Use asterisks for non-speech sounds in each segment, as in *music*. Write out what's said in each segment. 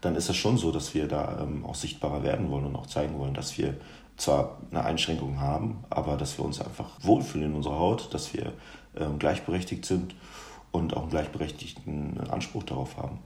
dann ist es schon so, dass wir da ähm, auch sichtbarer werden wollen und auch zeigen wollen, dass wir zwar eine Einschränkung haben, aber dass wir uns einfach wohlfühlen in unserer Haut, dass wir ähm, gleichberechtigt sind und auch einen gleichberechtigten Anspruch darauf haben.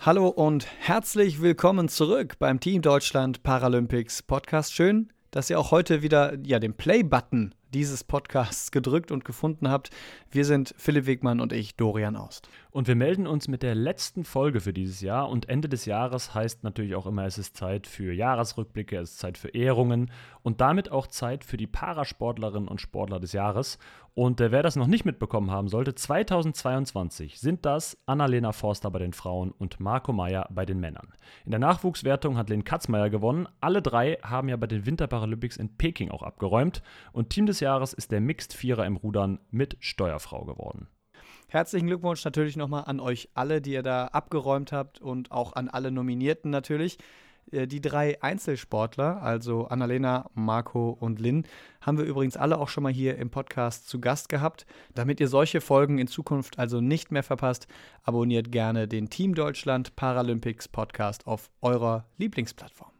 Hallo und herzlich willkommen zurück beim Team Deutschland Paralympics Podcast. Schön, dass ihr auch heute wieder ja, den Play-Button dieses Podcasts *laughs* gedrückt und gefunden habt. Wir sind Philipp Wegmann und ich, Dorian Aust. Und wir melden uns mit der letzten Folge für dieses Jahr. Und Ende des Jahres heißt natürlich auch immer, es ist Zeit für Jahresrückblicke, es ist Zeit für Ehrungen und damit auch Zeit für die Parasportlerinnen und Sportler des Jahres. Und äh, wer das noch nicht mitbekommen haben sollte, 2022 sind das Annalena Forster bei den Frauen und Marco Meyer bei den Männern. In der Nachwuchswertung hat Len Katzmeier gewonnen. Alle drei haben ja bei den Winterparalympics in Peking auch abgeräumt. Und Team des Jahres ist der Mixed Vierer im Rudern mit Steuerfrau geworden. Herzlichen Glückwunsch natürlich nochmal an euch alle, die ihr da abgeräumt habt und auch an alle Nominierten natürlich. Äh, die drei Einzelsportler, also Annalena, Marco und Lynn, haben wir übrigens alle auch schon mal hier im Podcast zu Gast gehabt. Damit ihr solche Folgen in Zukunft also nicht mehr verpasst, abonniert gerne den Team Deutschland Paralympics Podcast auf eurer Lieblingsplattform.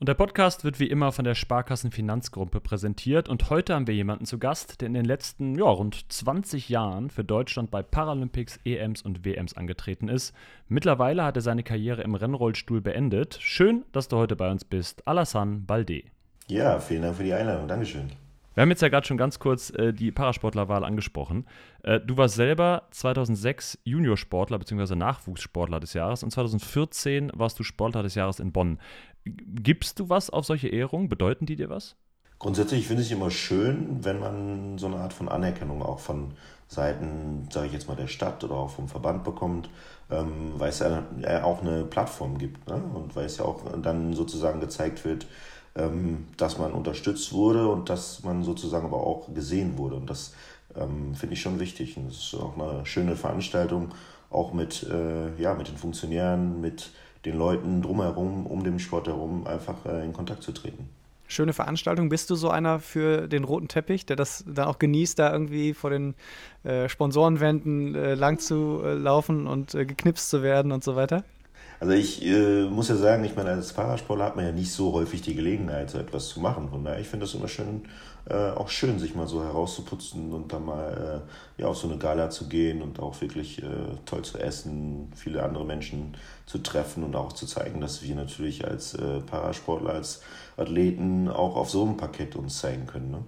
Und der Podcast wird wie immer von der Sparkassen Finanzgruppe präsentiert. Und heute haben wir jemanden zu Gast, der in den letzten ja, rund 20 Jahren für Deutschland bei Paralympics, EMs und WMs angetreten ist. Mittlerweile hat er seine Karriere im Rennrollstuhl beendet. Schön, dass du heute bei uns bist. Alassane Balde. Ja, vielen Dank für die Einladung. Dankeschön. Wir haben jetzt ja gerade schon ganz kurz äh, die Parasportlerwahl angesprochen. Äh, du warst selber 2006 Juniorsportler bzw. Nachwuchssportler des Jahres und 2014 warst du Sportler des Jahres in Bonn. Gibst du was auf solche Ehrungen? Bedeuten die dir was? Grundsätzlich finde ich es immer schön, wenn man so eine Art von Anerkennung auch von Seiten, sage ich jetzt mal, der Stadt oder auch vom Verband bekommt, ähm, weil es ja auch eine Plattform gibt ne? und weil es ja auch dann sozusagen gezeigt wird, ähm, dass man unterstützt wurde und dass man sozusagen aber auch gesehen wurde. Und das ähm, finde ich schon wichtig. Und es ist auch eine schöne Veranstaltung, auch mit, äh, ja, mit den Funktionären, mit den Leuten drumherum, um den Sport herum einfach äh, in Kontakt zu treten. Schöne Veranstaltung. Bist du so einer für den roten Teppich, der das dann auch genießt, da irgendwie vor den äh, Sponsorenwänden äh, lang zu äh, laufen und äh, geknipst zu werden und so weiter? Also ich äh, muss ja sagen, ich meine, als Fahrradsportler hat man ja nicht so häufig die Gelegenheit, so etwas zu machen. Von daher, ich finde das immer schön, äh, auch schön, sich mal so herauszuputzen und dann mal äh, ja, auf so eine Gala zu gehen und auch wirklich äh, toll zu essen, viele andere Menschen zu treffen und auch zu zeigen, dass wir natürlich als äh, Parasportler, als Athleten auch auf so einem Parkett uns zeigen können. Ne?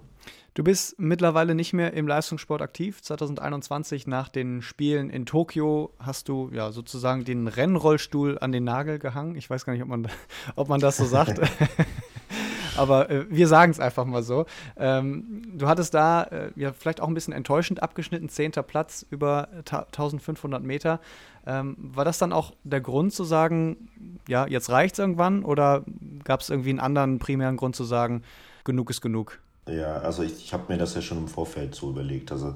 Du bist mittlerweile nicht mehr im Leistungssport aktiv. 2021 nach den Spielen in Tokio hast du ja sozusagen den Rennrollstuhl an den Nagel gehangen. Ich weiß gar nicht, ob man, *laughs* ob man das so sagt. *laughs* Aber äh, wir sagen es einfach mal so. Ähm, du hattest da äh, ja vielleicht auch ein bisschen enttäuschend abgeschnitten, zehnter Platz über 1500 Meter. Ähm, war das dann auch der Grund zu sagen, ja, jetzt reicht es irgendwann? Oder gab es irgendwie einen anderen primären Grund zu sagen, genug ist genug? Ja, also ich, ich habe mir das ja schon im Vorfeld so überlegt. Also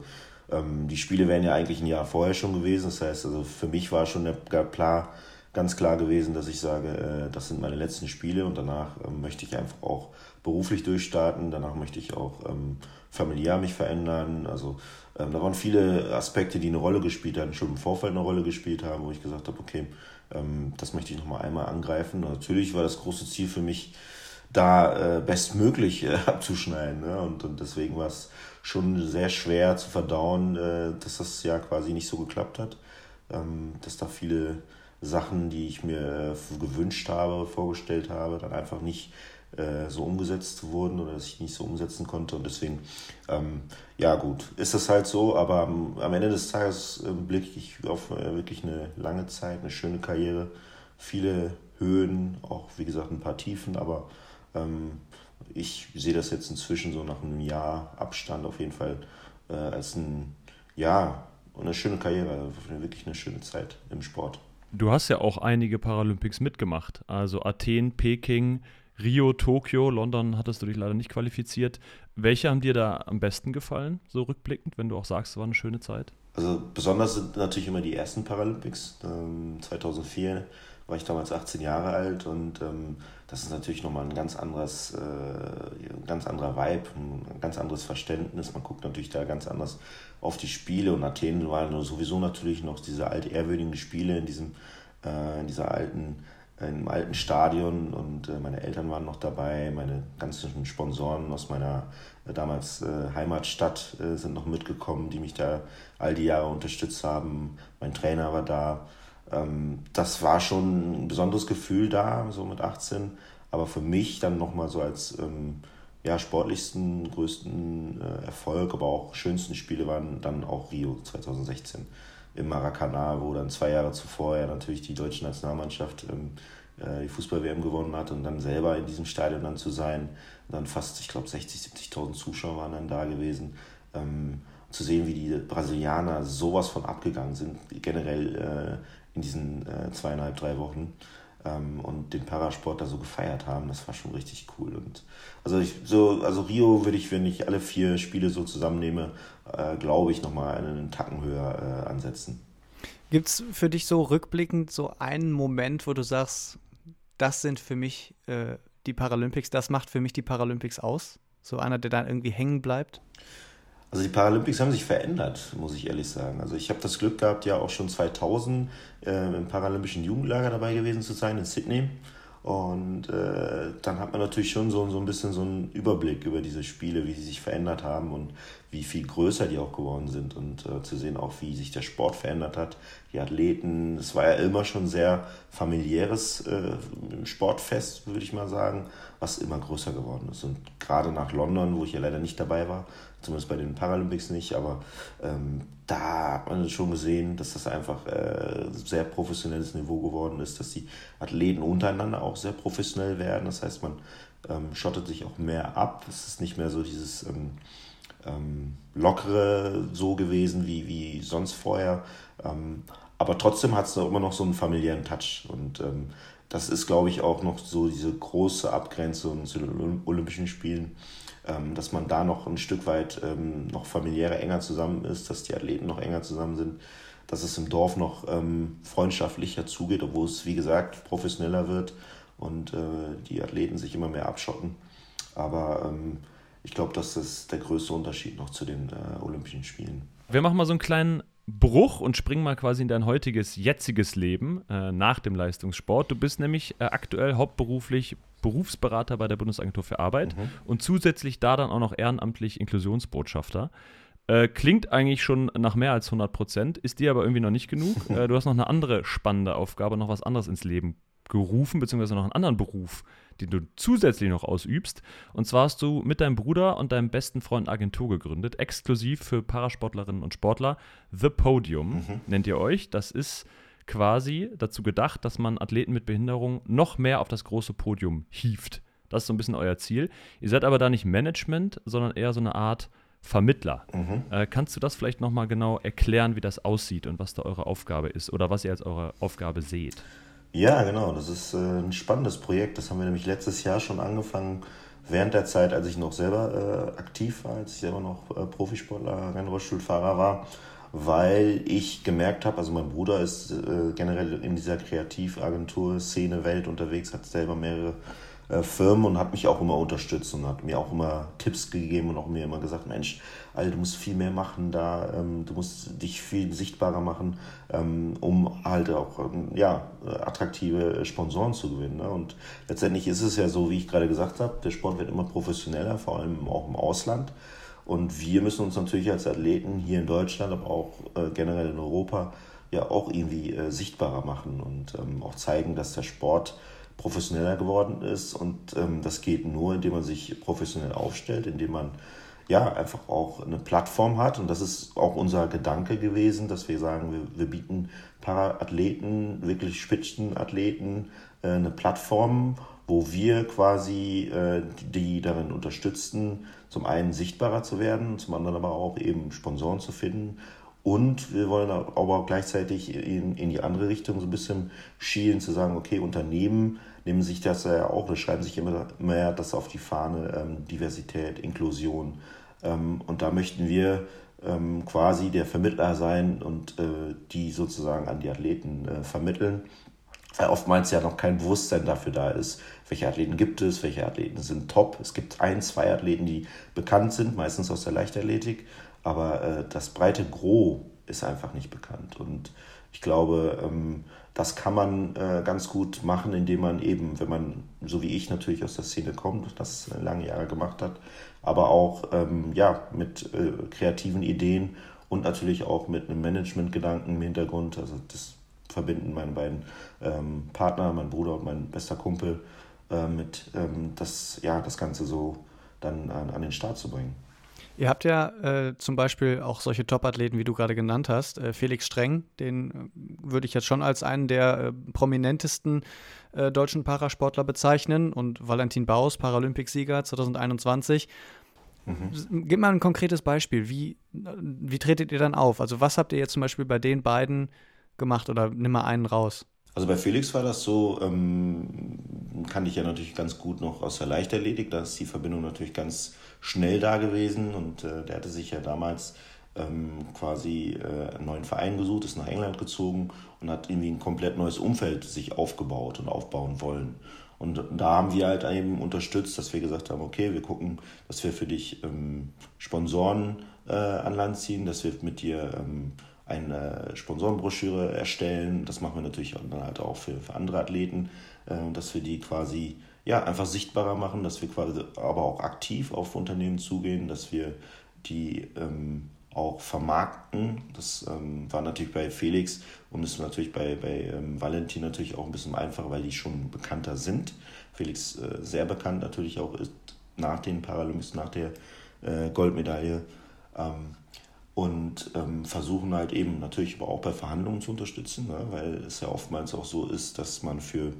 ähm, die Spiele wären ja eigentlich ein Jahr vorher schon gewesen. Das heißt, also für mich war schon klar, ganz klar gewesen, dass ich sage, äh, das sind meine letzten Spiele und danach ähm, möchte ich einfach auch beruflich durchstarten. Danach möchte ich auch ähm, familiär mich verändern. Also ähm, da waren viele Aspekte, die eine Rolle gespielt haben, schon im Vorfeld eine Rolle gespielt haben, wo ich gesagt habe, okay, ähm, das möchte ich nochmal einmal angreifen. Und natürlich war das große Ziel für mich, da äh, bestmöglich äh, *laughs* abzuschneiden. Ne? Und, und deswegen war es schon sehr schwer zu verdauen, äh, dass das ja quasi nicht so geklappt hat. Ähm, dass da viele Sachen, die ich mir äh, gewünscht habe, vorgestellt habe, dann einfach nicht äh, so umgesetzt wurden oder dass ich nicht so umsetzen konnte. Und deswegen, ähm, ja gut, ist das halt so, aber am, am Ende des Tages äh, blicke ich auf äh, wirklich eine lange Zeit, eine schöne Karriere, viele Höhen, auch wie gesagt ein paar Tiefen, aber ähm, ich sehe das jetzt inzwischen so nach einem Jahr Abstand auf jeden Fall äh, als ein, ja, eine schöne Karriere, also wirklich eine schöne Zeit im Sport. Du hast ja auch einige Paralympics mitgemacht, also Athen, Peking, Rio, Tokio, London hattest du dich leider nicht qualifiziert. Welche haben dir da am besten gefallen, so rückblickend, wenn du auch sagst, es war eine schöne Zeit? Also besonders sind natürlich immer die ersten Paralympics. 2004 ähm, war ich damals 18 Jahre alt und ähm, das ist natürlich nochmal ein ganz anderes, äh, ganz anderer Vibe, ein ganz anderes Verständnis. Man guckt natürlich da ganz anders auf die Spiele und Athen waren sowieso natürlich noch diese altehrwürdigen Spiele in diesem, äh, in dieser alten, im alten Stadion und äh, meine Eltern waren noch dabei, meine ganzen Sponsoren aus meiner äh, damals äh, Heimatstadt sind noch mitgekommen, die mich da all die Jahre unterstützt haben. Mein Trainer war da ähm, das war schon ein besonderes Gefühl da, so mit 18. Aber für mich dann nochmal so als ähm, ja, sportlichsten, größten Erfolg, aber auch schönsten Spiele waren dann auch Rio 2016 im Maracanã, wo dann zwei Jahre zuvor ja natürlich die deutsche Nationalmannschaft ähm, äh, die Fußball-WM gewonnen hat und dann selber in diesem Stadion dann zu sein. Dann fast, ich glaube, 60.000, 70.000 Zuschauer waren dann da gewesen. Ähm, zu sehen, wie die Brasilianer sowas von abgegangen sind, generell äh, in diesen äh, zweieinhalb, drei Wochen ähm, und den Parasport da so gefeiert haben. Das war schon richtig cool. Und also ich so, also Rio würde ich, wenn ich alle vier Spiele so zusammennehme, äh, glaube ich, nochmal einen Tacken höher äh, ansetzen. Gibt es für dich so rückblickend so einen Moment, wo du sagst, das sind für mich äh, die Paralympics, das macht für mich die Paralympics aus? So einer, der dann irgendwie hängen bleibt? Also die Paralympics haben sich verändert, muss ich ehrlich sagen. Also ich habe das Glück gehabt, ja auch schon 2000 äh, im Paralympischen Jugendlager dabei gewesen zu sein in Sydney. Und äh, dann hat man natürlich schon so, so ein bisschen so einen Überblick über diese Spiele, wie sie sich verändert haben und wie viel größer die auch geworden sind. Und äh, zu sehen auch, wie sich der Sport verändert hat. Die Athleten, es war ja immer schon sehr familiäres äh, Sportfest, würde ich mal sagen, was immer größer geworden ist. Und gerade nach London, wo ich ja leider nicht dabei war, zumindest bei den Paralympics nicht, aber ähm, da hat man schon gesehen, dass das einfach äh, sehr professionelles Niveau geworden ist, dass die Athleten untereinander auch sehr professionell werden. Das heißt, man ähm, schottet sich auch mehr ab. Es ist nicht mehr so dieses ähm, ähm, lockere so gewesen wie, wie sonst vorher. Ähm, aber trotzdem hat es immer noch so einen familiären Touch. Und ähm, das ist, glaube ich, auch noch so diese große Abgrenzung zu den Olympischen Spielen dass man da noch ein Stück weit ähm, noch familiärer enger zusammen ist, dass die Athleten noch enger zusammen sind, dass es im Dorf noch ähm, freundschaftlicher zugeht, obwohl es, wie gesagt, professioneller wird und äh, die Athleten sich immer mehr abschotten. Aber ähm, ich glaube, das ist der größte Unterschied noch zu den äh, Olympischen Spielen. Wir machen mal so einen kleinen Bruch und springen mal quasi in dein heutiges, jetziges Leben äh, nach dem Leistungssport. Du bist nämlich äh, aktuell hauptberuflich Berufsberater bei der Bundesagentur für Arbeit mhm. und zusätzlich da dann auch noch ehrenamtlich Inklusionsbotschafter. Äh, klingt eigentlich schon nach mehr als 100 Prozent, ist dir aber irgendwie noch nicht genug. *laughs* Äh, du hast noch eine andere spannende Aufgabe, noch was anderes ins Leben gerufen, beziehungsweise noch einen anderen Beruf, den du zusätzlich noch ausübst. Und zwar hast du mit deinem Bruder und deinem besten Freund Agentur gegründet, exklusiv für Parasportlerinnen und Sportler. The Podium mhm. nennt ihr euch. Das ist quasi dazu gedacht, dass man Athleten mit Behinderung noch mehr auf das große Podium hieft. Das ist so ein bisschen euer Ziel. Ihr seid aber da nicht Management, sondern eher so eine Art Vermittler. Mhm. Äh, kannst du das vielleicht nochmal genau erklären, wie das aussieht und was da eure Aufgabe ist oder was ihr als eure Aufgabe seht? Ja, genau. Das ist äh, ein spannendes Projekt. Das haben wir nämlich letztes Jahr schon angefangen, während der Zeit, als ich noch selber äh, aktiv war, als ich selber noch äh, Profisportler, Rennrollstuhlfahrer war, weil ich gemerkt habe, also mein Bruder ist äh, generell in dieser Kreativagentur-Szene Welt unterwegs, hat selber mehrere äh, Firmen und hat mich auch immer unterstützt und hat mir auch immer Tipps gegeben und auch mir immer gesagt, Mensch, Alter, du musst viel mehr machen da, ähm, du musst dich viel sichtbarer machen, ähm, um halt auch ähm, ja, attraktive Sponsoren zu gewinnen. Ne? Und letztendlich ist es ja so, wie ich gerade gesagt habe, der Sport wird immer professioneller, vor allem auch im Ausland. Und wir müssen uns natürlich als Athleten hier in Deutschland, aber auch äh, generell in Europa, ja auch irgendwie äh, sichtbarer machen und ähm, auch zeigen, dass der Sport professioneller geworden ist. Und ähm, das geht nur, indem man sich professionell aufstellt, indem man ja einfach auch eine Plattform hat. Und das ist auch unser Gedanke gewesen, dass wir sagen, wir, wir bieten Paraathleten, wirklich Spitzenathleten äh, eine Plattform, wo wir quasi äh, die darin unterstützen, zum einen sichtbarer zu werden, zum anderen aber auch eben Sponsoren zu finden und wir wollen aber gleichzeitig in, in die andere Richtung so ein bisschen schielen, zu sagen, okay, Unternehmen nehmen sich das ja auch, das schreiben sich immer mehr das auf die Fahne, ähm, Diversität, Inklusion. Ähm, und da möchten wir ähm, quasi der Vermittler sein und äh, die sozusagen an die Athleten äh, vermitteln. Oftmals ja noch kein Bewusstsein dafür da ist, welche Athleten gibt es, welche Athleten sind top. Es gibt ein, zwei Athleten, die bekannt sind, meistens aus der Leichtathletik, aber äh, das breite Gros ist einfach nicht bekannt. Und ich glaube, ähm, das kann man äh, ganz gut machen, indem man eben, wenn man, so wie ich natürlich aus der Szene kommt, das lange Jahre gemacht hat, aber auch ähm, ja, mit äh, kreativen Ideen und natürlich auch mit einem Managementgedanken im Hintergrund. Also das verbinden meine beiden ähm, Partner, mein Bruder und mein bester Kumpel, äh, mit ähm, das, ja, das Ganze so dann an, an den Start zu bringen. Ihr habt ja äh, zum Beispiel auch solche Top-Athleten, wie du gerade genannt hast. Äh, Felix Streng, den äh, würde ich jetzt schon als einen der äh, prominentesten äh, deutschen Parasportler bezeichnen. Und Valentin Baus, Paralympicsieger 2021. Mhm. Gib mal ein konkretes Beispiel. Wie, wie tretet ihr dann auf? Also, was habt ihr jetzt zum Beispiel bei den beiden gemacht? Oder nimm mal einen raus. Also bei Felix war das so, ähm, kann ich ja natürlich ganz gut noch aus der Leichtathletik, da ist die Verbindung natürlich ganz schnell da gewesen und äh, der hatte sich ja damals ähm, quasi äh, einen neuen Verein gesucht, ist nach England gezogen und hat irgendwie ein komplett neues Umfeld sich aufgebaut und aufbauen wollen. Und da haben wir halt eben unterstützt, dass wir gesagt haben, okay, wir gucken, dass wir für dich ähm, Sponsoren äh, an Land ziehen, dass wir mit dir ähm, eine Sponsorenbroschüre erstellen. Das machen wir natürlich dann halt auch für, für andere Athleten, äh, dass wir die quasi ja, einfach sichtbarer machen, dass wir quasi aber auch aktiv auf Unternehmen zugehen, dass wir die ähm, auch vermarkten. Das ähm, war natürlich bei Felix und ist natürlich bei, bei ähm, Valentin natürlich auch ein bisschen einfacher, weil die schon bekannter sind. Felix äh, sehr bekannt natürlich auch ist nach den Paralympics, nach der äh, Goldmedaille. Und ähm, versuchen halt eben natürlich aber auch bei Verhandlungen zu unterstützen, ne? weil es ja oftmals auch so ist, dass man für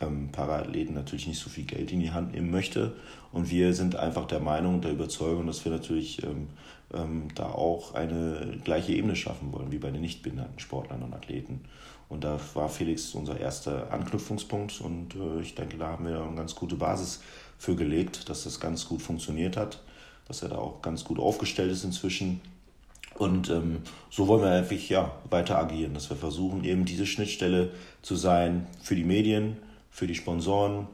ähm, Paraathleten natürlich nicht so viel Geld in die Hand nehmen möchte. Und wir sind einfach der Meinung, der Überzeugung, dass wir natürlich ähm, ähm, da auch eine gleiche Ebene schaffen wollen, wie bei den nicht behinderten Sportlern und Athleten. Und da war Felix unser erster Anknüpfungspunkt und äh, ich denke, da haben wir eine ganz gute Basis für gelegt, dass das ganz gut funktioniert hat, dass er da auch ganz gut aufgestellt ist inzwischen und ähm, so wollen wir einfach ja, weiter agieren, dass wir versuchen, eben diese Schnittstelle zu sein für die Medien, für die Sponsoren,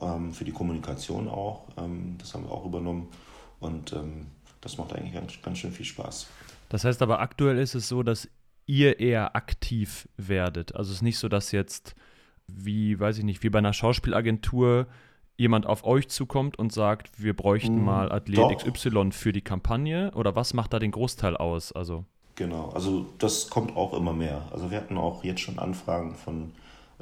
ähm, für die Kommunikation auch. Ähm, das haben wir auch übernommen. Und ähm, das macht eigentlich ganz, ganz schön viel Spaß. Das heißt aber, aktuell ist es so, dass ihr eher aktiv werdet. Also es ist nicht so, dass jetzt, wie, weiß ich nicht, wie bei einer Schauspielagentur jemand auf euch zukommt und sagt, wir bräuchten hm, mal Athlet Doch. XY für die Kampagne? Oder was macht da den Großteil aus? Also genau, also das kommt auch immer mehr. Also wir hatten auch jetzt schon Anfragen von,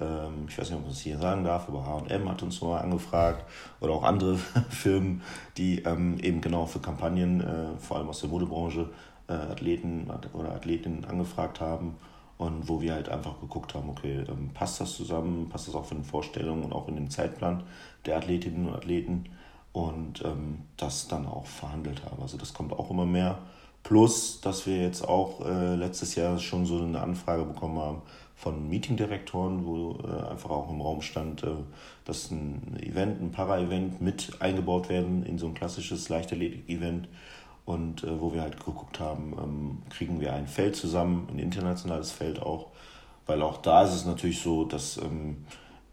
ähm, ich weiß nicht, ob man es hier sagen darf, aber H&M hat uns mal angefragt oder auch andere *laughs* Firmen, die ähm, eben genau für Kampagnen, äh, vor allem aus der Modebranche, äh, Athleten oder Athletinnen angefragt haben und wo wir halt einfach geguckt haben, okay, ähm, passt das zusammen, passt das auch von den Vorstellungen und auch in den Zeitplan der Athletinnen und Athleten und ähm, das dann auch verhandelt haben. Also das kommt auch immer mehr. Plus, dass wir jetzt auch äh, letztes Jahr schon so eine Anfrage bekommen haben von Meetingdirektoren, wo äh, einfach auch im Raum stand, äh, dass ein Event, ein Para-Event mit eingebaut werden in so ein klassisches Leichtathletik-Event und äh, wo wir halt geguckt haben, ähm, kriegen wir ein Feld zusammen, ein internationales Feld auch, weil auch da ist es natürlich so, dass ähm,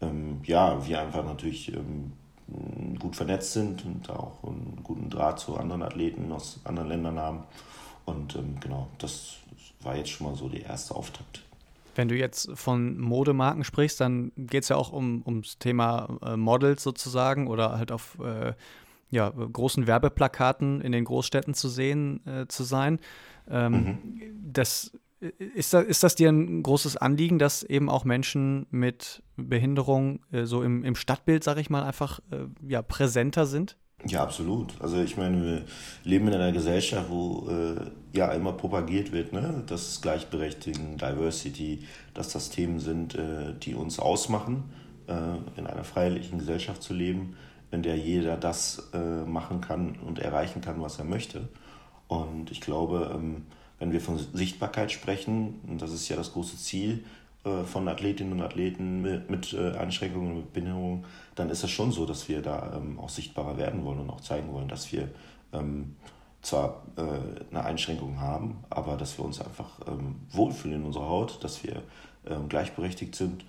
ähm, ja, wir einfach natürlich ähm, gut vernetzt sind und auch einen guten Draht zu anderen Athleten aus anderen Ländern haben. Und ähm, genau, das war jetzt schon mal so der erste Auftakt. Wenn du jetzt von Modemarken sprichst, dann geht es ja auch um, ums Thema äh, Models sozusagen oder halt auf äh, ja, großen Werbeplakaten in den Großstädten zu sehen äh, zu sein. Ähm, mhm. Das ist das, ist das dir ein großes Anliegen, dass eben auch Menschen mit Behinderung äh, so im, im Stadtbild, sag ich mal, einfach äh, ja, präsenter sind? Ja, absolut. Also ich meine, wir leben in einer Gesellschaft, wo äh, ja immer propagiert wird, ne? dass Gleichberechtigung, Diversity, dass das Themen sind, äh, die uns ausmachen, äh, in einer freiheitlichen Gesellschaft zu leben in der jeder das äh, machen kann und erreichen kann, was er möchte. Und ich glaube, ähm, wenn wir von Sichtbarkeit sprechen, und das ist ja das große Ziel äh, von Athletinnen und Athleten mit, mit äh, Einschränkungen, mit Behinderungen, dann ist es schon so, dass wir da ähm, auch sichtbarer werden wollen und auch zeigen wollen, dass wir ähm, zwar äh, eine Einschränkung haben, aber dass wir uns einfach ähm, wohlfühlen in unserer Haut, dass wir gleichberechtigt sind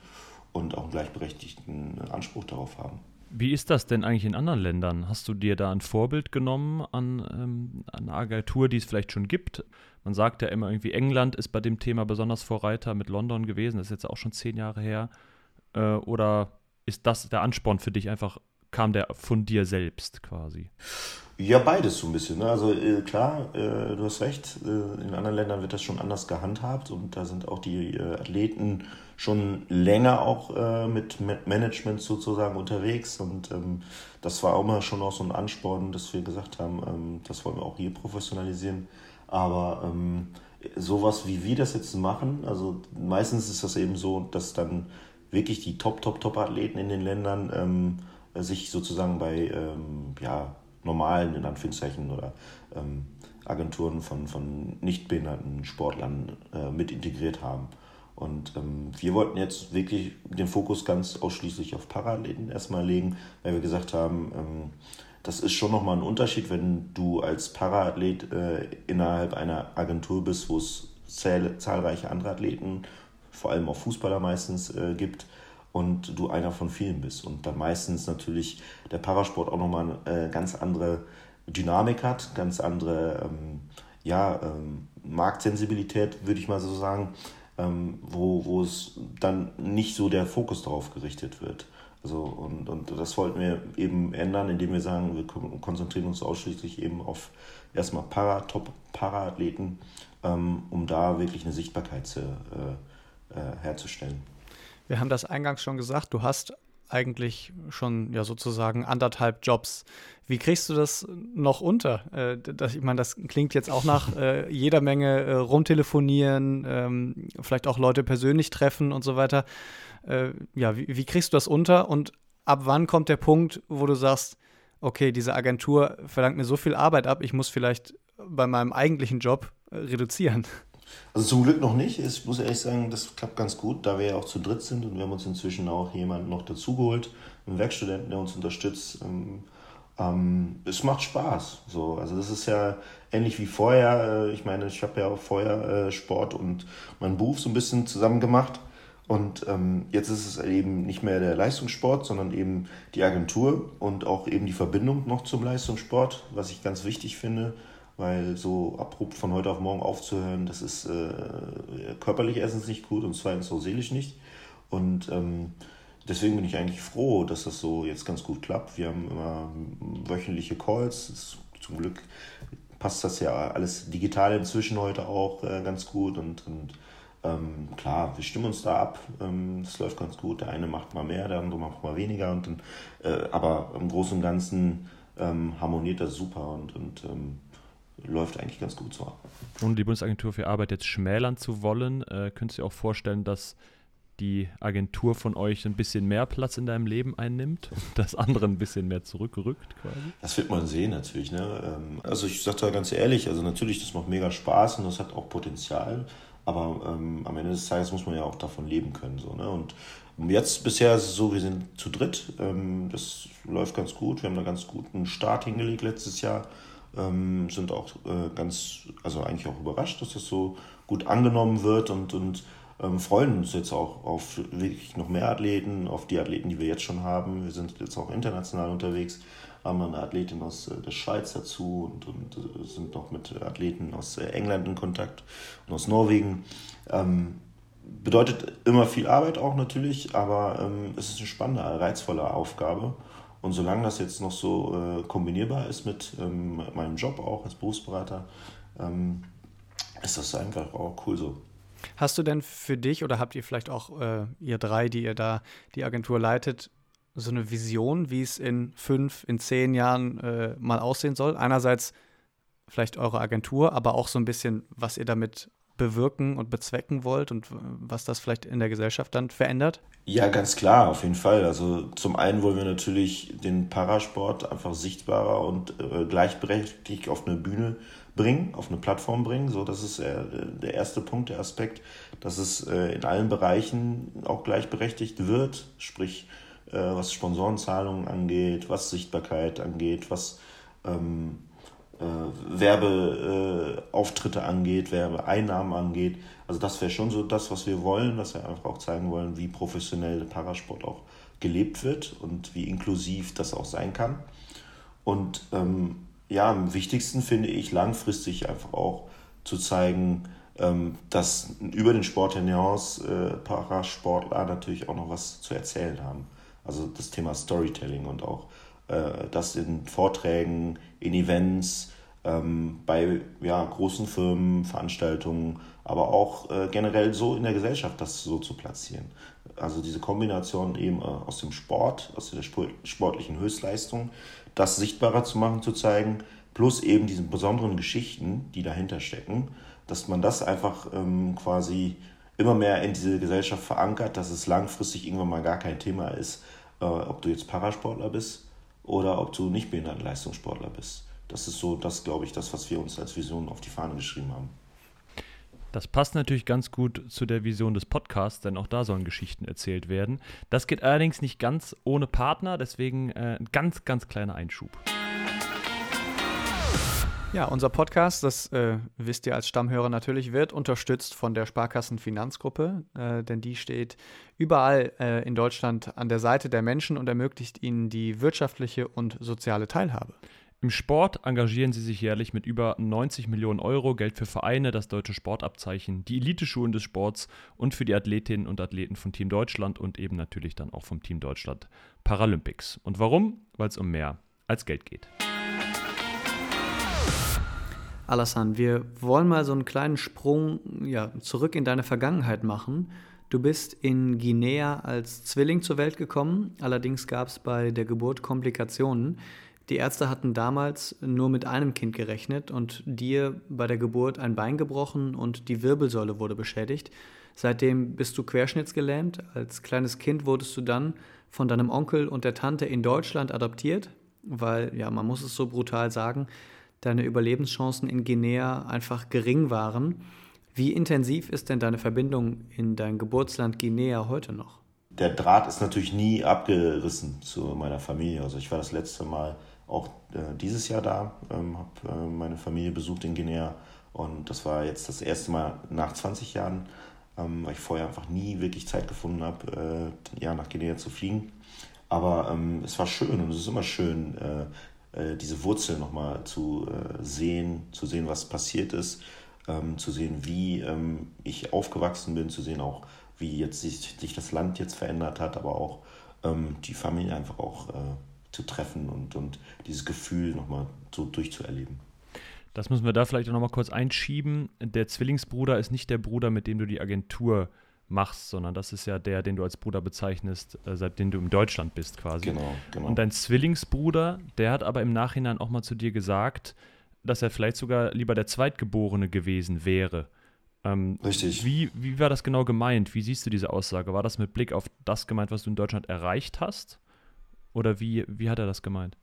und auch einen gleichberechtigten Anspruch darauf haben. Wie ist das denn eigentlich in anderen Ländern? Hast du dir da ein Vorbild genommen an, ähm, an Agentur, die es vielleicht schon gibt? Man sagt ja immer irgendwie, England ist bei dem Thema besonders Vorreiter mit London gewesen, das ist jetzt auch schon zehn Jahre her. Äh, oder ist das der Ansporn für dich einfach, kam der von dir selbst quasi? Ja, beides so ein bisschen. Ne? Also äh, klar, äh, du hast recht, äh, in anderen Ländern wird das schon anders gehandhabt und da sind auch die äh, Athleten schon länger auch äh, mit Management sozusagen unterwegs und ähm, das war auch immer schon auch so ein Ansporn, dass wir gesagt haben, ähm, das wollen wir auch hier professionalisieren. Aber ähm, sowas wie wir das jetzt machen, also meistens ist das eben so, dass dann wirklich die Top, Top, Top-Athleten in den Ländern ähm, sich sozusagen bei ähm, ja, normalen, in Anführungszeichen, oder ähm, Agenturen von, von nicht behinderten Sportlern äh, mit integriert haben. Und ähm, wir wollten jetzt wirklich den Fokus ganz ausschließlich auf Paraathleten erstmal legen, weil wir gesagt haben, ähm, das ist schon nochmal ein Unterschied, wenn du als Paraathlet äh, innerhalb einer Agentur bist, wo es zahlreiche andere Athleten, vor allem auch Fußballer meistens, äh, gibt und du einer von vielen bist. Und dann meistens natürlich der Parasport auch nochmal eine äh, ganz andere Dynamik hat, ganz andere ähm, ja, ähm, Marktsensibilität, würde ich mal so sagen, ähm, wo, wo es dann nicht so der Fokus darauf gerichtet wird. Also, und, und das wollten wir eben ändern, indem wir sagen, wir konzentrieren uns ausschließlich eben auf erstmal Para, Top-Para-Athleten, ähm, um da wirklich eine Sichtbarkeit zu, äh, äh, herzustellen. Wir haben das eingangs schon gesagt, du hast eigentlich schon ja sozusagen anderthalb Jobs. Wie kriegst du das noch unter? Äh, das, ich meine, das klingt jetzt auch nach äh, jeder Menge äh, rumtelefonieren, ähm, vielleicht auch Leute persönlich treffen und so weiter. Äh, ja, wie, wie kriegst du das unter und ab wann kommt der Punkt, wo du sagst, okay, diese Agentur verlangt mir so viel Arbeit ab, ich muss vielleicht bei meinem eigentlichen Job äh, reduzieren? Also zum Glück noch nicht. Ich muss ehrlich sagen, das klappt ganz gut, da wir ja auch zu dritt sind und wir haben uns inzwischen auch jemanden noch dazugeholt, einen Werkstudenten, der uns unterstützt. Ähm, ähm, es macht Spaß. So. Also das ist ja ähnlich wie vorher. Äh, ich meine, ich habe ja auch vorher äh, Sport und meinen Beruf so ein bisschen zusammen gemacht. Und ähm, jetzt ist es eben nicht mehr der Leistungssport, sondern eben die Agentur und auch eben die Verbindung noch zum Leistungssport, was ich ganz wichtig finde weil so abrupt von heute auf morgen aufzuhören, das ist äh, körperlich erstens nicht gut und zweitens so seelisch nicht. Und ähm, deswegen bin ich eigentlich froh, dass das so jetzt ganz gut klappt. Wir haben immer wöchentliche Calls. Ist, zum Glück passt das ja alles digital inzwischen heute auch äh, ganz gut und, und ähm, klar, wir stimmen uns da ab. Ähm, das läuft ganz gut. Der eine macht mal mehr, der andere macht mal weniger. Und dann, äh, aber im Großen und Ganzen ähm, harmoniert das super und, und ähm, läuft eigentlich ganz gut so. Ohne die Bundesagentur für Arbeit jetzt schmälern zu wollen, äh, könntest du dir auch vorstellen, dass die Agentur von euch ein bisschen mehr Platz in deinem Leben einnimmt, *laughs* das andere ein bisschen mehr zurückrückt quasi? Das wird man sehen natürlich. Ne? Ähm, also ich sage da ganz ehrlich, also natürlich, das macht mega Spaß und das hat auch Potenzial, aber ähm, am Ende des Tages muss man ja auch davon leben können. So, ne? Und jetzt bisher ist es so, wir sind zu dritt, ähm, das läuft ganz gut, wir haben einen ganz guten Start hingelegt letztes Jahr ähm, sind auch äh, ganz, also eigentlich auch überrascht, dass das so gut angenommen wird und, und ähm, freuen uns jetzt auch auf wirklich noch mehr Athleten, auf die Athleten, die wir jetzt schon haben. Wir sind jetzt auch international unterwegs, haben eine Athletin aus äh, der Schweiz dazu und, und äh, sind noch mit Athleten aus äh, England in Kontakt und aus Norwegen. Ähm, bedeutet immer viel Arbeit auch natürlich, aber ähm, es ist eine spannende, reizvolle Aufgabe. Und solange das jetzt noch so äh, kombinierbar ist mit ähm, meinem Job auch als Berufsberater, ähm, ist das einfach auch cool so. Hast du denn für dich oder habt ihr vielleicht auch äh, ihr drei, die ihr da die Agentur leitet, so eine Vision, wie es in fünf, in zehn Jahren äh, mal aussehen soll? Einerseits vielleicht eure Agentur, aber auch so ein bisschen, was ihr damit bewirken und bezwecken wollt und was das vielleicht in der Gesellschaft dann verändert? Ja, ganz klar, auf jeden Fall. Also zum einen wollen wir natürlich den Parasport einfach sichtbarer und äh, gleichberechtigt auf eine Bühne bringen, auf eine Plattform bringen. So, das ist äh, der erste Punkt, der Aspekt, dass es äh, in allen Bereichen auch gleichberechtigt wird, sprich äh, was Sponsorenzahlungen angeht, was Sichtbarkeit angeht, was ähm, äh, Werbeauftritte äh, angeht, Werbeeinnahmen angeht. Also das wäre schon so das, was wir wollen, dass wir einfach auch zeigen wollen, wie professionell der Parasport auch gelebt wird und wie inklusiv das auch sein kann. Und ähm, ja, am wichtigsten finde ich langfristig einfach auch zu zeigen, ähm, dass über den Sport hinaus äh, Parasportler natürlich auch noch was zu erzählen haben. Also das Thema Storytelling und auch äh, das in Vorträgen, in Events, ähm, bei ja, großen Firmen, Veranstaltungen, aber auch äh, generell so in der Gesellschaft das so zu platzieren. Also diese Kombination eben äh, aus dem Sport, aus der sportlichen Höchstleistung, das sichtbarer zu machen, zu zeigen, plus eben diese besonderen Geschichten, die dahinter stecken, dass man das einfach ähm, quasi immer mehr in diese Gesellschaft verankert, dass es langfristig irgendwann mal gar kein Thema ist, äh, ob du jetzt Parasportler bist oder ob du nicht Behindertenleistungssportler bist. Das ist so, das glaube ich, das, was wir uns als Vision auf die Fahne geschrieben haben. Das passt natürlich ganz gut zu der Vision des Podcasts, denn auch da sollen Geschichten erzählt werden. Das geht allerdings nicht ganz ohne Partner, deswegen äh, ein ganz, ganz kleiner Einschub. Ja, unser Podcast, das äh, wisst ihr als Stammhörer natürlich, wird unterstützt von der Sparkassenfinanzgruppe, äh, denn die steht überall äh, in Deutschland an der Seite der Menschen und ermöglicht ihnen die wirtschaftliche und soziale Teilhabe. Im Sport engagieren sie sich jährlich mit über 90 Millionen Euro Geld für Vereine, das deutsche Sportabzeichen, die Eliteschulen des Sports und für die Athletinnen und Athleten von Team Deutschland und eben natürlich dann auch vom Team Deutschland Paralympics. Und warum? Weil es um mehr als Geld geht. Alassane, wir wollen mal so einen kleinen Sprung ja, zurück in deine Vergangenheit machen. Du bist in Guinea als Zwilling zur Welt gekommen, allerdings gab es bei der Geburt Komplikationen. Die Ärzte hatten damals nur mit einem Kind gerechnet und dir bei der Geburt ein Bein gebrochen und die Wirbelsäule wurde beschädigt. Seitdem bist du querschnittsgelähmt. Als kleines Kind wurdest du dann von deinem Onkel und der Tante in Deutschland adoptiert, weil, ja, man muss es so brutal sagen, deine Überlebenschancen in Guinea einfach gering waren. Wie intensiv ist denn deine Verbindung in dein Geburtsland Guinea heute noch? Der Draht ist natürlich nie abgerissen zu meiner Familie. Also ich war das letzte Mal auch äh, dieses Jahr da, ähm, habe äh, meine Familie besucht in Guinea und das war jetzt das erste Mal nach 20 Jahren, ähm, weil ich vorher einfach nie wirklich Zeit gefunden habe, äh, ja, nach Guinea zu fliegen. Aber ähm, es war schön und es ist immer schön, äh, äh, diese Wurzel nochmal zu äh, sehen, zu sehen, was passiert ist, ähm, zu sehen, wie ähm, ich aufgewachsen bin, zu sehen auch, wie jetzt sich, sich das Land jetzt verändert hat, aber auch ähm, die Familie einfach auch zu treffen und, und dieses Gefühl nochmal so durchzuerleben. Das müssen wir da vielleicht auch nochmal kurz einschieben. Der Zwillingsbruder ist nicht der Bruder, mit dem du die Agentur machst, sondern das ist ja der, den du als Bruder bezeichnest, äh, seitdem du in Deutschland bist quasi. Genau, genau. Und dein Zwillingsbruder, der hat aber im Nachhinein auch mal zu dir gesagt, dass er vielleicht sogar lieber der Zweitgeborene gewesen wäre. Ähm, Richtig. Wie, wie war das genau gemeint? Wie siehst du diese Aussage? War das mit Blick auf das gemeint, was du in Deutschland erreicht hast? Oder wie, wie hat er das gemeint?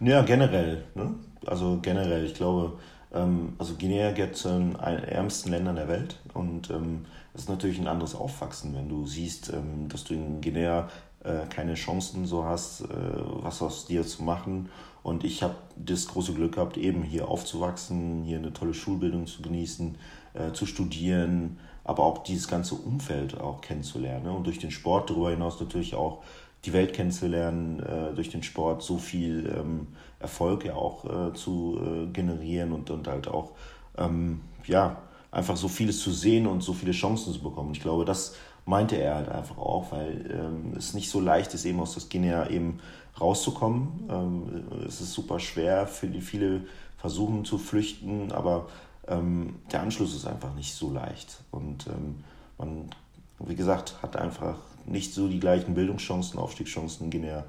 Ja, generell. Ne? Also generell, ich glaube, ähm, also Guinea gehört zu den ärmsten Ländern der Welt und ähm, ist natürlich ein anderes Aufwachsen, wenn du siehst, ähm, dass du in Guinea äh, keine Chancen so hast, äh, was aus dir zu machen. Und ich habe das große Glück gehabt, eben hier aufzuwachsen, hier eine tolle Schulbildung zu genießen, äh, zu studieren, aber auch dieses ganze Umfeld auch kennenzulernen. Ne? Und durch den Sport darüber hinaus natürlich auch die Welt kennenzulernen, äh, durch den Sport so viel ähm, Erfolg ja auch äh, zu äh, generieren und, und halt auch, ähm, ja, einfach so vieles zu sehen und so viele Chancen zu bekommen. Ich glaube, das meinte er halt einfach auch, weil ähm, es nicht so leicht ist, eben aus das Guinea eben rauszukommen. Ähm, es ist super schwer für die viele versuchen zu flüchten, aber ähm, der Anschluss ist einfach nicht so leicht. Und ähm, man, wie gesagt, hat einfach nicht so die gleichen Bildungschancen, Aufstiegschancen in Guinea,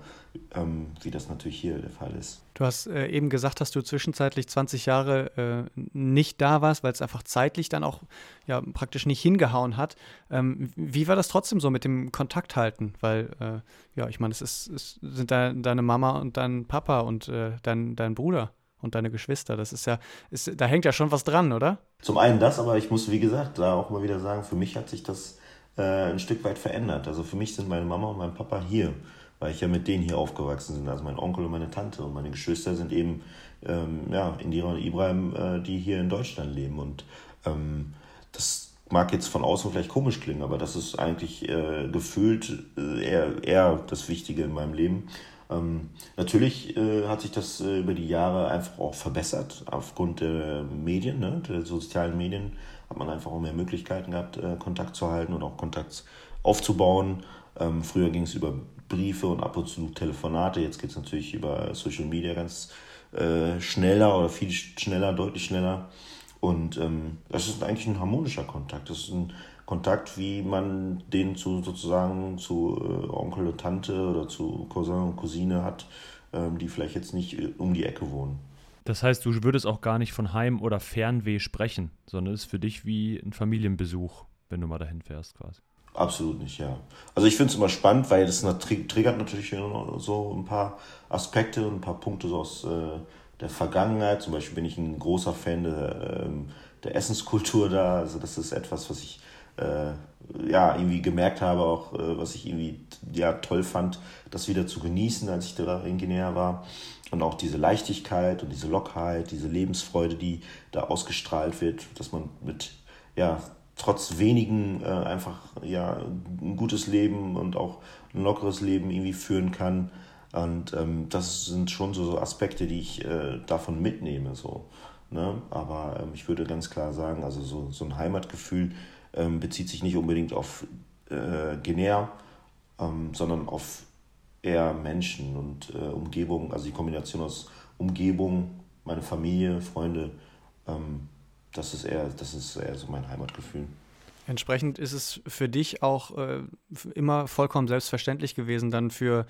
ähm, wie das natürlich hier der Fall ist. Du hast äh, eben gesagt, dass du zwischenzeitlich 20 Jahre äh, nicht da warst, weil es einfach zeitlich dann auch ja, praktisch nicht hingehauen hat. Ähm, wie war das trotzdem so mit dem Kontakt halten? Weil, äh, ja, ich meine, es, ist, es sind da deine Mama und dein Papa und äh, dein, dein Bruder und deine Geschwister. Das ist ja, ist, da hängt ja schon was dran, oder? Zum einen das, aber ich muss, wie gesagt, da auch mal wieder sagen, für mich hat sich das ein Stück weit verändert. Also für mich sind meine Mama und mein Papa hier. weil ich ja mit denen hier aufgewachsen bin. Also mein Onkel und meine Tante und meine Geschwister sind eben ähm, ja, Indira und Ibrahim, äh, die hier in Deutschland leben. Und ähm, das mag jetzt von außen vielleicht komisch klingen, aber das ist eigentlich äh, gefühlt äh, eher, eher das Wichtige in meinem Leben. Ähm, natürlich äh, hat sich das äh, über die Jahre einfach auch verbessert aufgrund der Medien, ne, der sozialen Medien hat man einfach auch mehr Möglichkeiten gehabt, äh, Kontakt zu halten und auch Kontakt aufzubauen. Ähm, früher ging es über Briefe und ab und zu Telefonate, jetzt geht es natürlich über Social Media ganz äh, schneller oder viel schneller, deutlich schneller. Und ähm, das ist eigentlich ein harmonischer Kontakt. Das ist ein Kontakt, wie man den zu sozusagen zu äh, Onkel und Tante oder zu Cousin und Cousine hat, ähm, die vielleicht jetzt nicht um die Ecke wohnen. Das heißt, du würdest auch gar nicht von Heim- oder Fernweh sprechen, sondern es ist für dich wie ein Familienbesuch, wenn du mal dahin fährst quasi. Absolut nicht, ja. Also ich finde es immer spannend, weil das triggert natürlich so ein paar Aspekte und ein paar Punkte so aus äh, der Vergangenheit. Zum Beispiel bin ich ein großer Fan der, ähm, der Essenskultur da. Also das ist etwas, was ich äh, ja irgendwie gemerkt habe, auch äh, was ich irgendwie ja toll fand, das wieder zu genießen, als ich da in Guinea war. Und auch diese Leichtigkeit und diese Lockheit, diese Lebensfreude, die da ausgestrahlt wird, dass man mit ja trotz wenigen äh, einfach ja ein gutes Leben und auch ein lockeres Leben irgendwie führen kann. Und ähm, das sind schon so, so Aspekte, die ich äh, davon mitnehme. So, ne? Aber ähm, ich würde ganz klar sagen, also so, so ein Heimatgefühl ähm, bezieht sich nicht unbedingt auf äh, Guinea, ähm, sondern auf eher Menschen und äh, Umgebung, also die Kombination aus Umgebung, meine Familie, Freunde, ähm, das ist eher, das ist eher so mein Heimatgefühl. Entsprechend ist es für dich auch äh, immer vollkommen selbstverständlich gewesen, dann für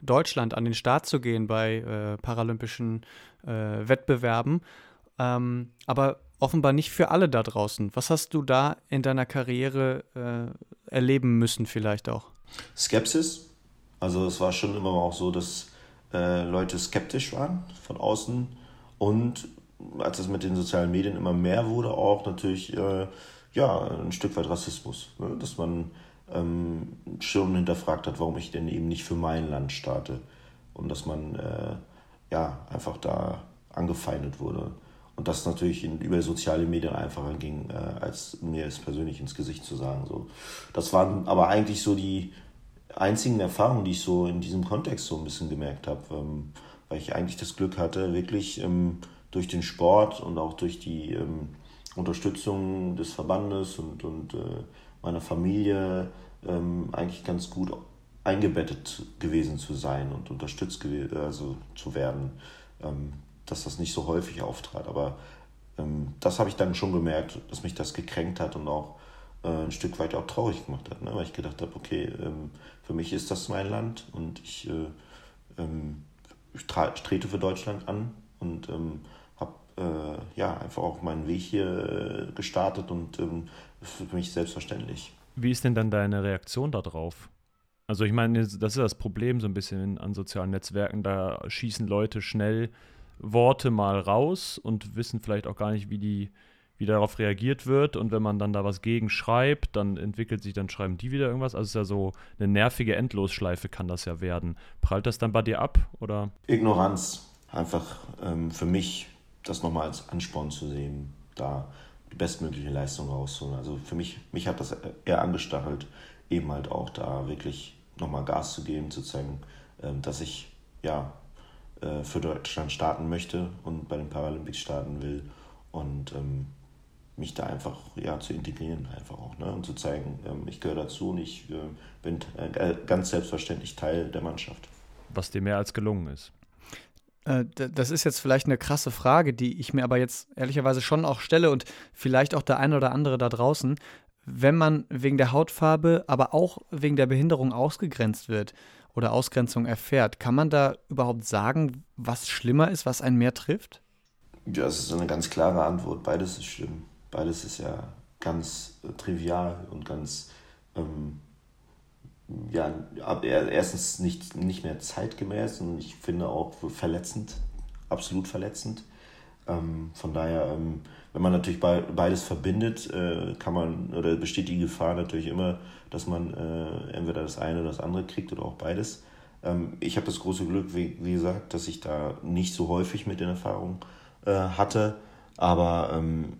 Deutschland an den Start zu gehen bei äh, paralympischen äh, Wettbewerben. Ähm, aber offenbar nicht für alle da draußen. Was hast du da in deiner Karriere äh, erleben müssen, vielleicht auch? Skepsis. Also es war schon immer auch so, dass äh, Leute skeptisch waren von außen und als es mit den sozialen Medien immer mehr wurde, auch natürlich äh, ja, ein Stück weit Rassismus. Ne? Dass man ähm, schon hinterfragt hat, warum ich denn eben nicht für mein Land starte. Und dass man äh, ja einfach da angefeindet wurde. Und das natürlich in, über soziale Medien einfacher ging, äh, als mir es persönlich ins Gesicht zu sagen. So. Das waren aber eigentlich so die einzigen Erfahrungen, die ich so in diesem Kontext so ein bisschen gemerkt habe. Ähm, weil ich eigentlich das Glück hatte, wirklich ähm, durch den Sport und auch durch die ähm, Unterstützung des Verbandes und, und äh, meiner Familie ähm, eigentlich ganz gut eingebettet gewesen zu sein und unterstützt also zu werden, ähm, dass das nicht so häufig auftrat. Aber ähm, das habe ich dann schon gemerkt, dass mich das gekränkt hat und auch äh, ein Stück weit auch traurig gemacht hat, ne? weil ich gedacht habe, okay, für mich ist das mein Land und ich, äh, ähm, ich trete für Deutschland an und ähm, äh, ja, einfach auch meinen Weg hier äh, gestartet und ähm, für mich selbstverständlich. Wie ist denn dann deine Reaktion darauf? Also ich meine, das ist das Problem so ein bisschen an sozialen Netzwerken, da schießen Leute schnell Worte mal raus und wissen vielleicht auch gar nicht, wie die wie darauf reagiert wird und wenn man dann da was gegen schreibt, dann entwickelt sich, dann schreiben die wieder irgendwas. Also es ist ja so eine nervige Endlosschleife kann das ja werden. Prallt das dann bei dir ab oder? Ignoranz. Einfach ähm, für mich das nochmal als Ansporn zu sehen, da die bestmögliche Leistung rauszuholen. Also für mich, mich hat das eher angestachelt, eben halt auch da wirklich nochmal Gas zu geben, zu zeigen, ähm, dass ich ja äh, für Deutschland starten möchte und bei den Paralympics starten will und ähm, mich da einfach ja, zu integrieren einfach auch ne? und zu zeigen, ähm, ich gehöre dazu und ich äh, bin äh, ganz selbstverständlich Teil der Mannschaft. Was dir mehr als gelungen ist. Äh, das ist jetzt vielleicht eine krasse Frage, die ich mir aber jetzt ehrlicherweise schon auch stelle und vielleicht auch der eine oder andere da draußen. Wenn man wegen der Hautfarbe, aber auch wegen der Behinderung ausgegrenzt wird oder Ausgrenzung erfährt, kann man da überhaupt sagen, was schlimmer ist, was einen mehr trifft? Ja, das ist eine ganz klare Antwort. Beides ist schlimm. Beides ist ja ganz äh, trivial und ganz ähm, ja, erstens nicht, nicht mehr zeitgemäß und ich finde auch verletzend, absolut verletzend. Ähm, von daher, ähm, wenn man natürlich beides verbindet, äh, kann man oder besteht die Gefahr natürlich immer, dass man äh, entweder das eine oder das andere kriegt oder auch beides. Ähm, ich habe das große Glück, wie, wie, gesagt, dass ich da nicht so häufig mit in Erfahrung äh, hatte. Aber ähm,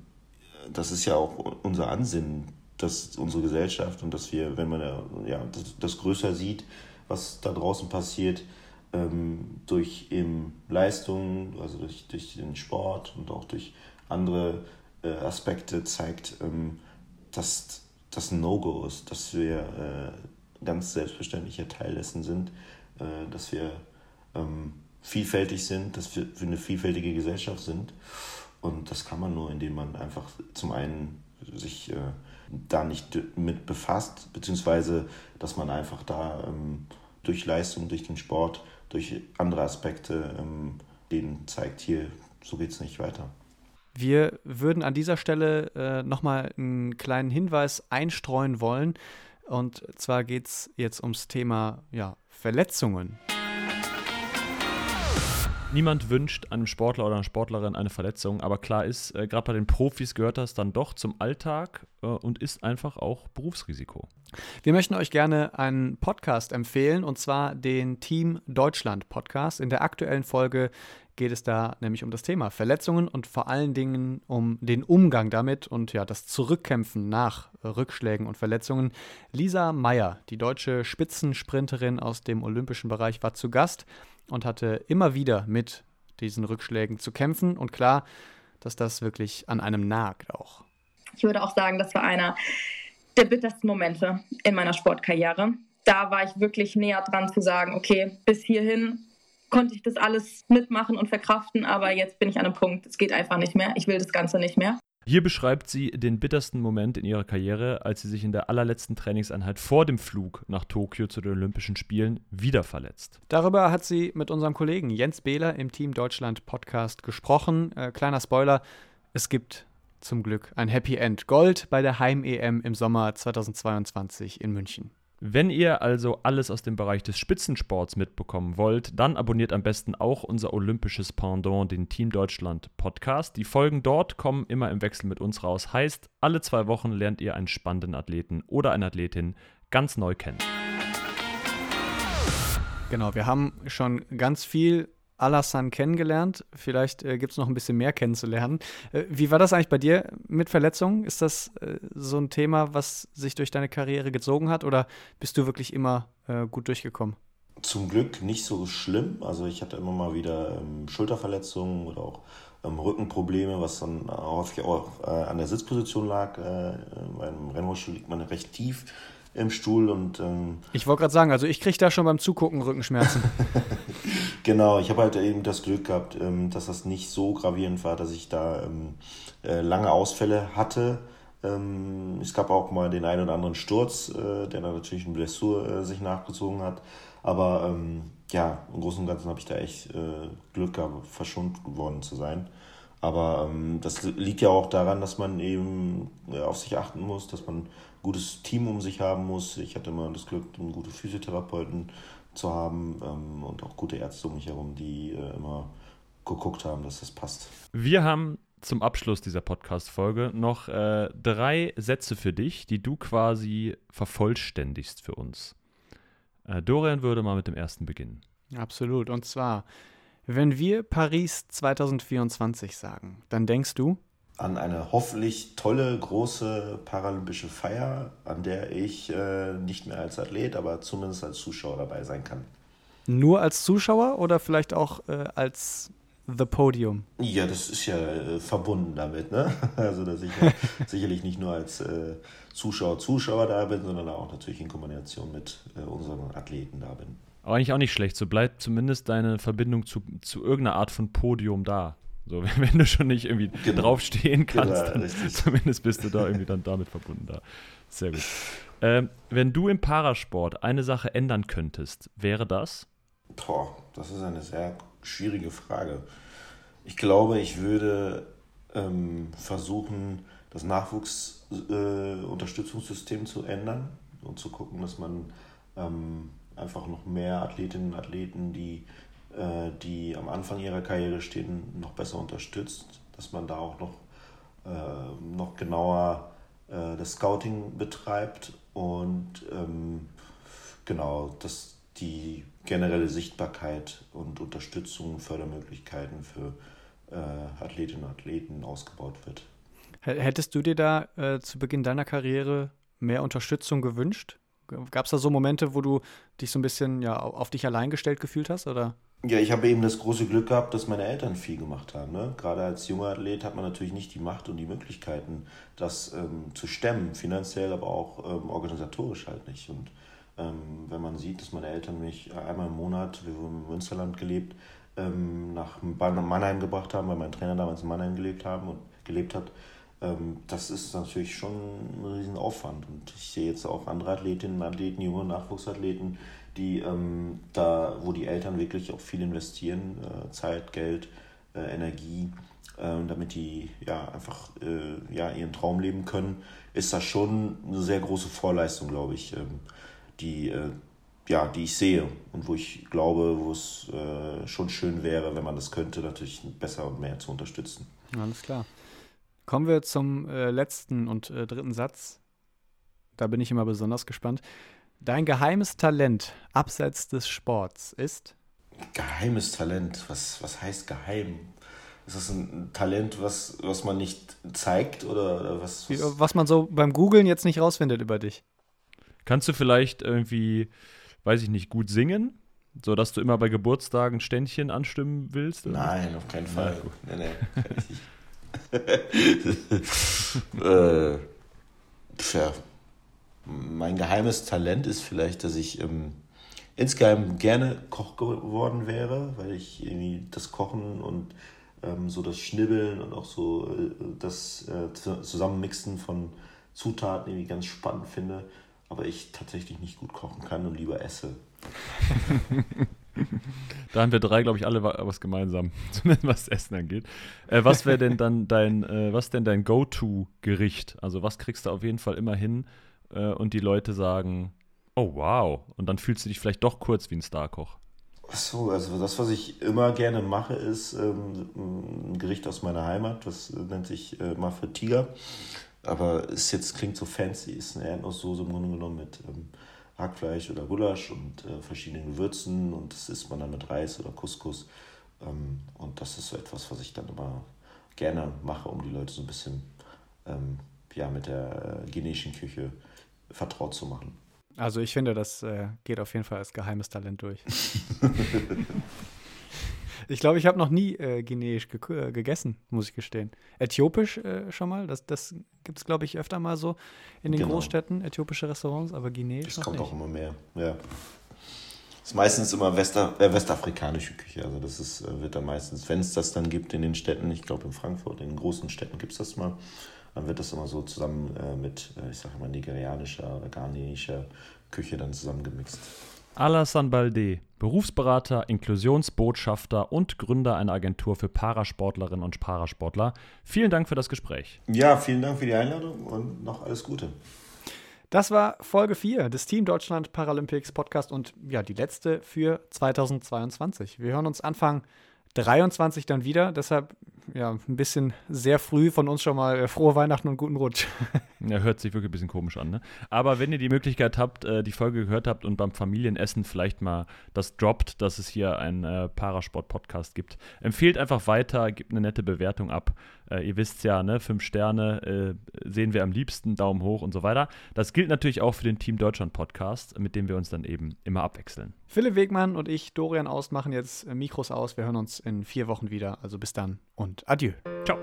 das ist ja auch unser Ansinnen, dass unsere Gesellschaft und dass wir, wenn man ja, das, das größer sieht, was da draußen passiert, ähm, durch eben Leistungen, also durch, durch den Sport und auch durch andere äh, Aspekte zeigt, ähm, dass das ein No-Go ist, dass wir äh, ganz selbstverständlicher Teil dessen sind, äh, dass wir ähm, vielfältig sind, dass wir, wir eine vielfältige Gesellschaft sind. Und das kann man nur, indem man einfach zum einen sich äh, da nicht mit befasst, beziehungsweise dass man einfach da ähm, durch Leistung, durch den Sport, durch andere Aspekte ähm, denen zeigt, hier, so geht es nicht weiter. Wir würden an dieser Stelle äh, nochmal einen kleinen Hinweis einstreuen wollen. Und zwar geht es jetzt ums Thema ja, Verletzungen. Niemand wünscht einem Sportler oder einer Sportlerin eine Verletzung, aber klar ist, äh, gerade bei den Profis gehört das dann doch zum Alltag äh, und ist einfach auch Berufsrisiko. Wir möchten euch gerne einen Podcast empfehlen und zwar den Team Deutschland Podcast. In der aktuellen Folge geht es da nämlich um das Thema Verletzungen und vor allen Dingen um den Umgang damit und ja, das Zurückkämpfen nach Rückschlägen und Verletzungen. Lisa Meyer, die deutsche Spitzensprinterin aus dem olympischen Bereich, war zu Gast und hatte immer wieder mit diesen Rückschlägen zu kämpfen und klar, dass das wirklich an einem nagt auch. Ich würde auch sagen, das war einer der bittersten Momente in meiner Sportkarriere. Da war ich wirklich näher dran zu sagen, okay, bis hierhin konnte ich das alles mitmachen und verkraften, aber jetzt bin ich an einem Punkt, es geht einfach nicht mehr, ich will das Ganze nicht mehr. Hier beschreibt sie den bittersten Moment in ihrer Karriere, als sie sich in der allerletzten Trainingseinheit vor dem Flug nach Tokio zu den Olympischen Spielen wieder verletzt. Darüber hat sie mit unserem Kollegen Jens Behler im Team Deutschland Podcast gesprochen. Äh, kleiner Spoiler, es gibt zum Glück ein Happy End Gold bei der Heim-EM im Sommer 2022 in München. Wenn ihr also alles aus dem Bereich des Spitzensports mitbekommen wollt, dann abonniert am besten auch unser olympisches Pendant, den Team Deutschland Podcast. Die Folgen dort kommen immer im Wechsel mit uns raus. Heißt, alle zwei Wochen lernt ihr einen spannenden Athleten oder eine Athletin ganz neu kennen. Genau, wir haben schon ganz viel Alassane kennengelernt. Vielleicht äh, gibt es noch ein bisschen mehr kennenzulernen. Äh, wie war das eigentlich bei dir mit Verletzungen? Ist das äh, so ein Thema, was sich durch deine Karriere gezogen hat oder bist du wirklich immer äh, gut durchgekommen? Zum Glück nicht so schlimm. Also ich hatte immer mal wieder ähm, Schulterverletzungen oder auch ähm, Rückenprobleme, was dann häufig auch äh, an der Sitzposition lag. Äh, beim Rennrollstuhl liegt man recht tief im Stuhl und ähm, ich wollte gerade sagen, also ich kriege da schon beim Zugucken Rückenschmerzen. *laughs* *laughs* genau, ich habe halt eben das Glück gehabt, ähm, dass das nicht so gravierend war, dass ich da ähm, äh, lange Ausfälle hatte. Ähm, es gab auch mal den einen oder anderen Sturz, äh, der dann natürlich eine Blessur äh, sich nachgezogen hat. Aber ähm, ja, im Großen und Ganzen habe ich da echt äh, Glück gehabt, verschont geworden zu sein. Aber ähm, das liegt ja auch daran, dass man eben äh, auf sich achten muss, dass man gutes Team um sich haben muss. Ich hatte immer das Glück, einen guten Physiotherapeuten zu haben ähm, und auch gute Ärzte um mich herum, die äh, immer geguckt haben, dass das passt. Wir haben zum Abschluss dieser Podcast-Folge noch äh, drei Sätze für dich, die du quasi vervollständigst für uns. Äh, Dorian würde mal mit dem ersten beginnen. Absolut. Und zwar, wenn wir Paris 2024 sagen, dann denkst du? An eine hoffentlich tolle, große paralympische Feier, an der ich äh, nicht mehr als Athlet, aber zumindest als Zuschauer dabei sein kann. Nur als Zuschauer oder vielleicht auch äh, als The Podium? Ja, das ist ja äh, verbunden damit, ne? *laughs* Also, dass ich ja *laughs* sicherlich nicht nur als äh, Zuschauer, Zuschauer da bin, sondern auch natürlich in Kombination mit äh, unseren Athleten da bin. Aber eigentlich auch nicht schlecht, so bleibt zumindest deine Verbindung zu, zu irgendeiner Art von Podium da. So, *laughs* wenn du schon nicht irgendwie genau. draufstehen kannst, genau, dann richtig. *laughs* zumindest bist du da irgendwie dann damit verbunden da. Sehr gut. Ähm, wenn du im Parasport eine Sache ändern könntest, wäre das? Boah, das ist eine sehr schwierige Frage. Ich glaube, ich würde ähm, versuchen, das Nachwuchsunterstützungssystem äh, zu ändern und zu gucken, dass man ähm, einfach noch mehr Athletinnen und Athleten, die äh, die am Anfang ihrer Karriere stehen, noch besser unterstützt, dass man da auch noch, äh, noch genauer äh, das Scouting betreibt und ähm, genau, das, die generelle Sichtbarkeit und Unterstützung, Fördermöglichkeiten für äh, Athletinnen und Athleten ausgebaut wird. Hättest du dir da äh, zu Beginn deiner Karriere mehr Unterstützung gewünscht? Gab es da so Momente, wo du dich so ein bisschen ja, auf dich allein gestellt gefühlt hast? Oder? Ja, ich habe eben das große Glück gehabt, dass meine Eltern viel gemacht haben. Ne? Gerade als junger Athlet hat man natürlich nicht die Macht und die Möglichkeiten, das ähm, zu stemmen, finanziell, aber auch ähm, organisatorisch halt nicht. Und ähm, wenn man sieht, dass meine Eltern mich einmal im Monat, wir haben im Münsterland gelebt, ähm, nach Mannheim gebracht haben, weil mein Trainer damals in Mannheim gelebt, haben und gelebt hat, ähm, das ist natürlich schon ein Riesenaufwand. Und ich sehe jetzt auch andere Athletinnen, Athleten, junge Nachwuchsathleten, die ähm, da, wo die Eltern wirklich auch viel investieren, äh, Zeit, Geld, äh, Energie, äh, damit die ja einfach äh, ja, ihren Traum leben können, ist das schon eine sehr große Vorleistung, glaube ich, ähm, die, äh, ja, die ich sehe und wo ich glaube, wo es äh, schon schön wäre, wenn man das könnte, natürlich besser und mehr zu unterstützen. Alles klar. Kommen wir zum letzten und dritten Satz. Da bin ich immer besonders gespannt. Dein geheimes Talent abseits des Sports ist? Geheimes Talent. Was, was heißt geheim? Ist das ein Talent, was, was man nicht zeigt oder, oder was, was? Was man so beim Googlen jetzt nicht rausfindet über dich. Kannst du vielleicht irgendwie, weiß ich nicht, gut singen? So dass du immer bei Geburtstagen Ständchen anstimmen willst? Nein, auf keinen Fall. Ja, nee, nee, kann ich nicht. äh, tja, mein geheimes Talent ist vielleicht, dass ich ähm, insgeheim gerne Koch geworden wäre, weil ich irgendwie das Kochen und ähm, so das Schnibbeln und auch so äh, das äh, Zusammenmixen von Zutaten irgendwie ganz spannend finde, aber ich tatsächlich nicht gut kochen kann und lieber esse. *laughs* da haben wir drei, glaube ich, alle was gemeinsam, *laughs* zumindest was Essen angeht. Äh, was wäre denn dann dein, äh, was denn dein Go-To-Gericht? Also was kriegst du auf jeden Fall immer hin äh, und die Leute sagen, oh wow, und dann fühlst du dich vielleicht doch kurz wie ein Starkoch. Ach so, also das, was ich immer gerne mache, ist ähm, ein Gericht aus meiner Heimat, das nennt sich äh, Maffe Tiger. Aber es jetzt klingt so fancy, ist eine Erdnusssoße im Grunde genommen mit ähm, Hackfleisch oder Gulasch und äh, verschiedenen Gewürzen und das isst man dann mit Reis oder Couscous. Ähm, und das ist so etwas, was ich dann immer gerne mache, um die Leute so ein bisschen ähm, ja, mit der äh, guineischen Küche vertraut zu machen. Also ich finde, das äh, geht auf jeden Fall als geheimes Talent durch. *laughs* ich glaube, ich habe noch nie äh, Guineisch ge äh, gegessen, muss ich gestehen. Äthiopisch äh, schon mal, das, das gibt es, glaube ich, öfter mal so in den genau. Großstädten, äthiopische Restaurants, aber Guineisch Das kommt nicht. auch immer mehr, ja. Das ist meistens immer Wester, äh, westafrikanische Küche. Also das ist, äh, wird dann meistens, wenn es das dann gibt in den Städten, ich glaube in Frankfurt, in den großen Städten gibt es das mal, dann wird das immer so zusammen äh, mit, äh, ich sage mal, nigerianischer oder ghanesischer Küche dann zusammengemixt. Alassane Balde, Berufsberater, Inklusionsbotschafter und Gründer einer Agentur für Parasportlerinnen und Parasportler. Vielen Dank für das Gespräch. Ja, vielen Dank für die Einladung und noch alles Gute. Das war Folge 4 des Team Deutschland Paralympics Podcast und ja, die letzte für 2022. Wir hören uns Anfang 23 dann wieder. Deshalb ja, ein bisschen sehr früh von uns schon mal äh, frohe Weihnachten und guten Rutsch. *laughs* Ja, hört sich wirklich ein bisschen komisch an, ne? Aber wenn ihr die Möglichkeit habt, äh, die Folge gehört habt und beim Familienessen vielleicht mal das droppt, dass es hier einen äh, Parasport-Podcast gibt, empfehlt einfach weiter, gebt eine nette Bewertung ab. Äh, ihr wisst ja, ne, fünf Sterne äh, sehen wir am liebsten, Daumen hoch und so weiter. Das gilt natürlich auch für den Team Deutschland Podcast, mit dem wir uns dann eben immer abwechseln. Philipp Wegmann und ich, Dorian Aus, machen jetzt äh, Mikros aus. Wir hören uns in vier Wochen wieder. Also bis dann und adieu. Ciao.